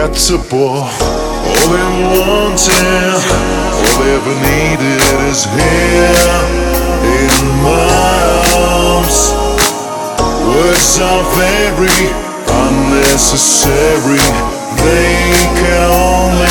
got support. All they wanted, all they ever needed is here in my arms. Words are very unnecessary, they can only.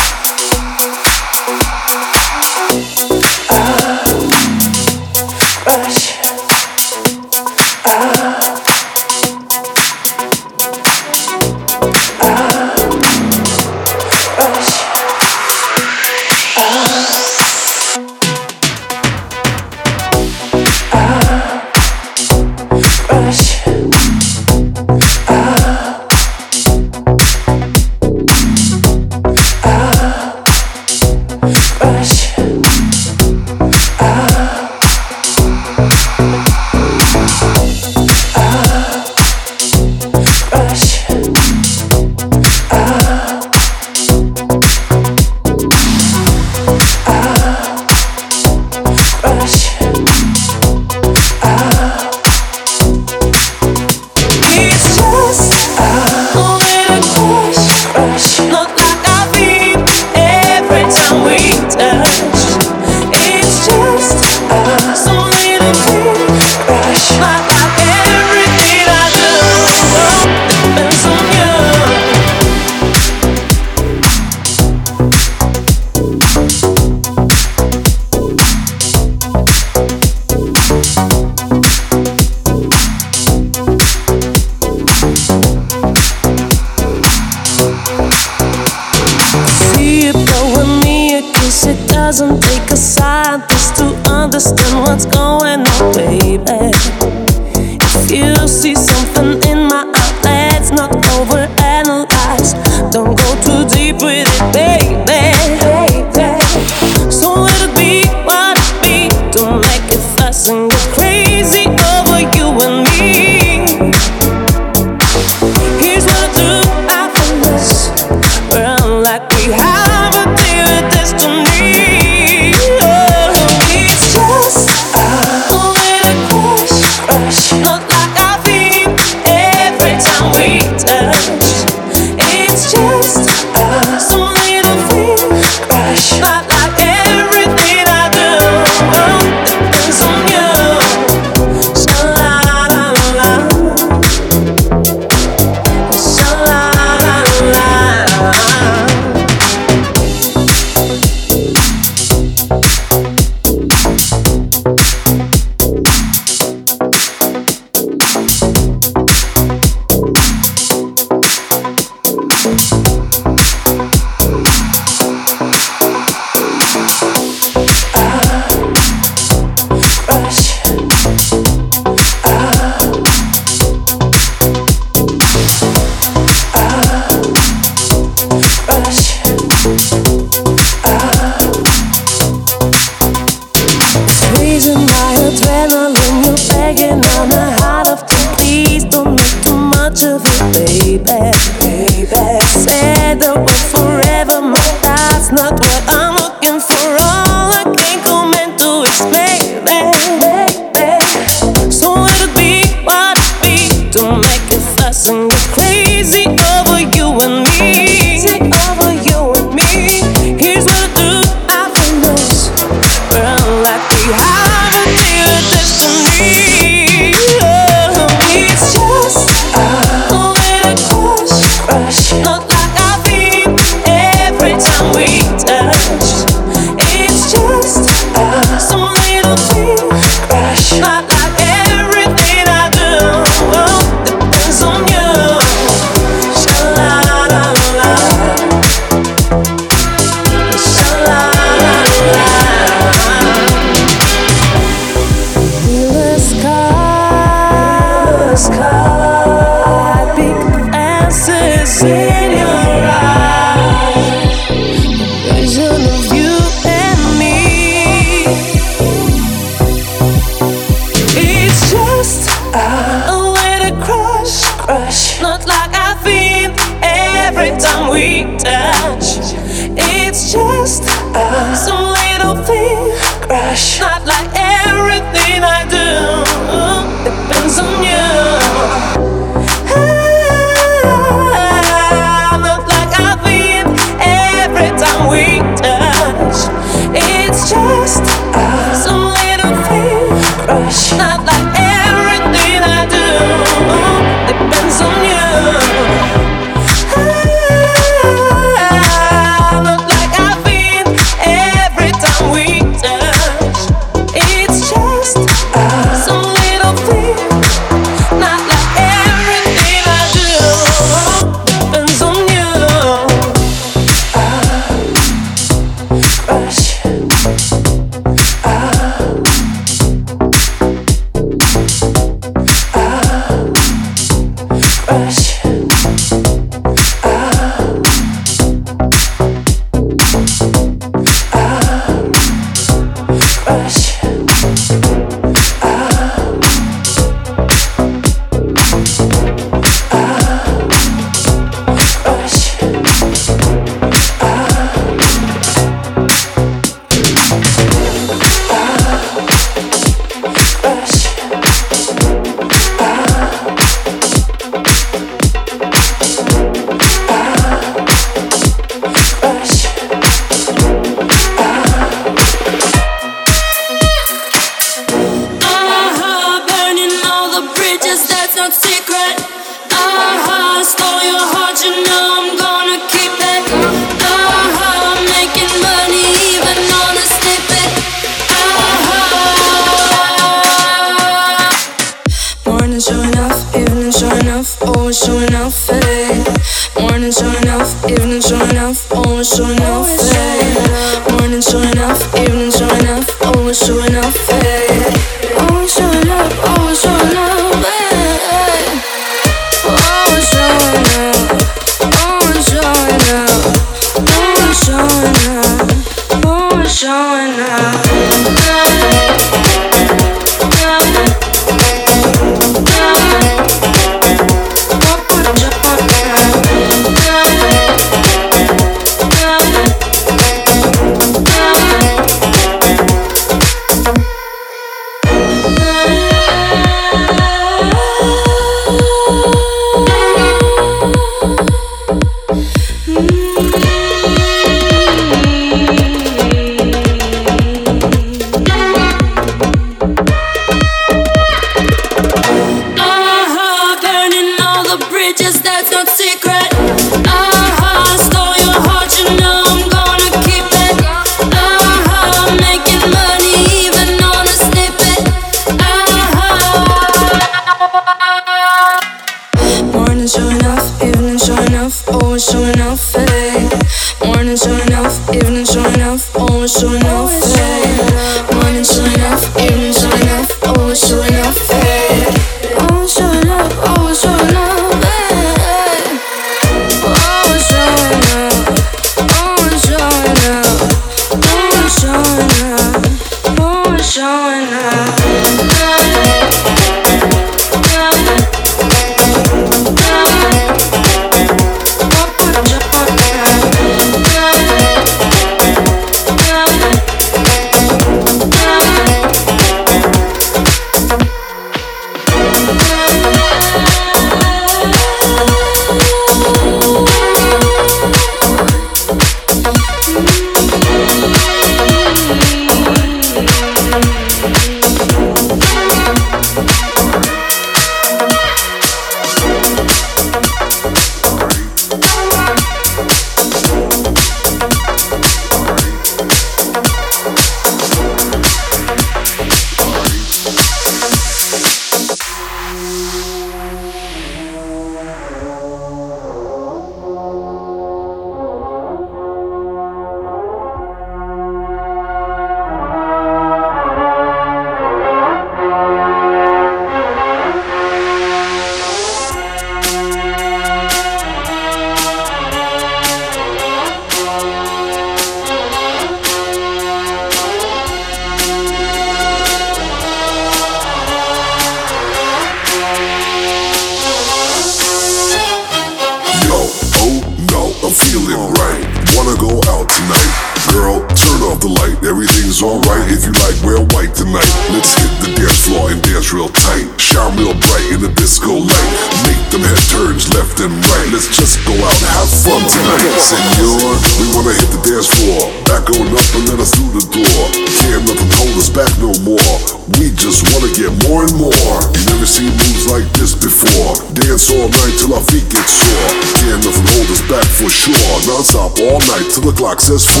The clock says.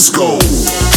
Disco.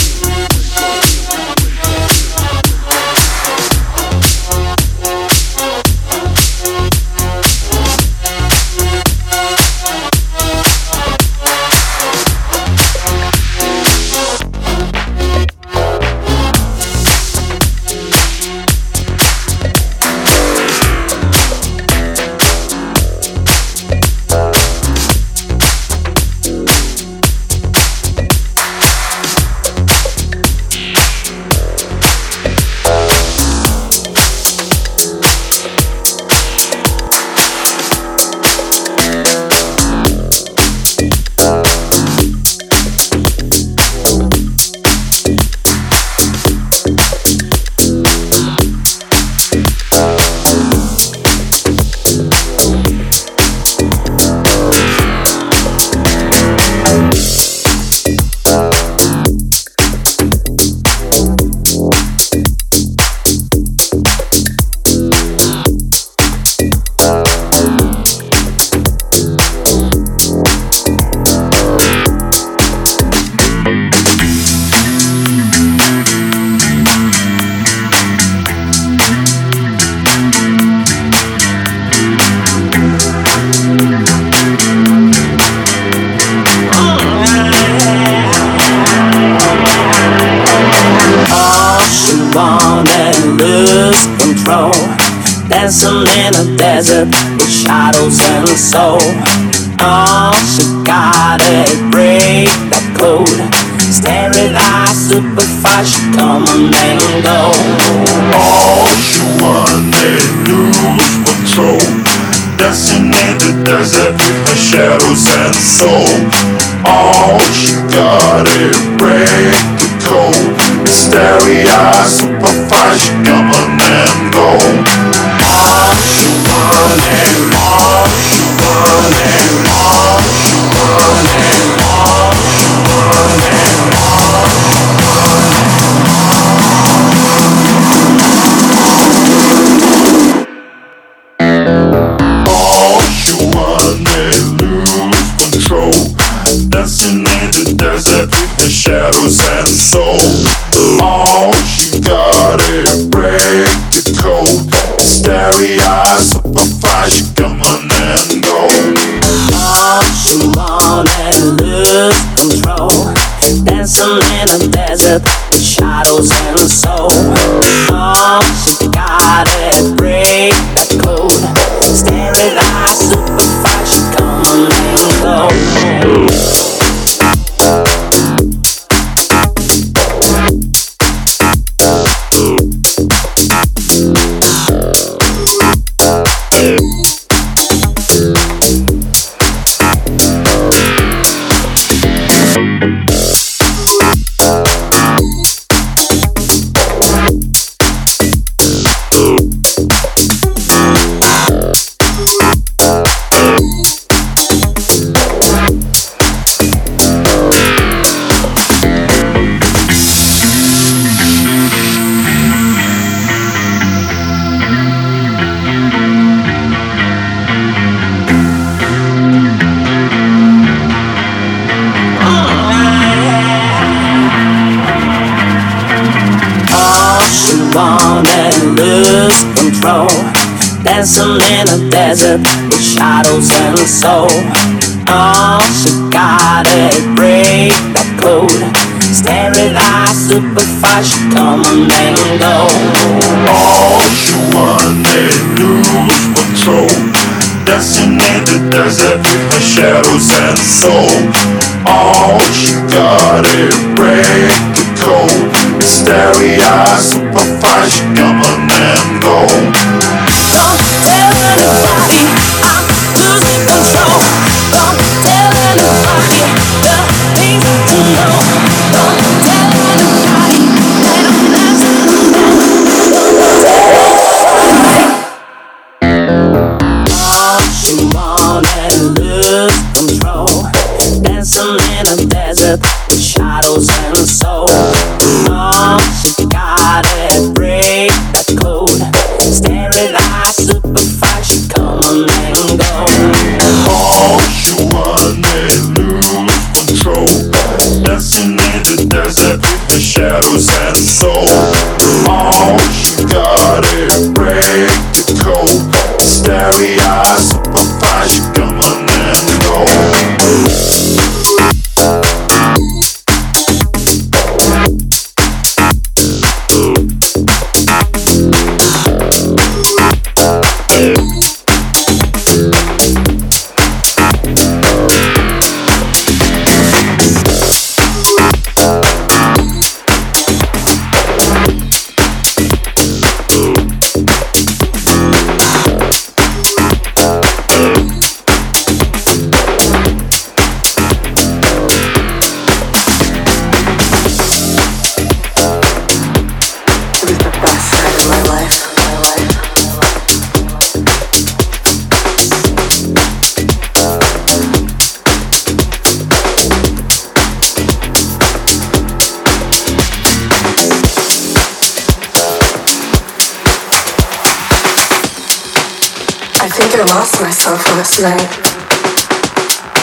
think I lost myself last night.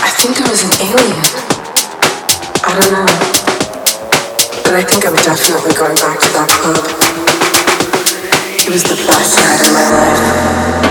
I think I was an alien. I don't know. But I think I'm definitely going back to that club. It was the best night of my life.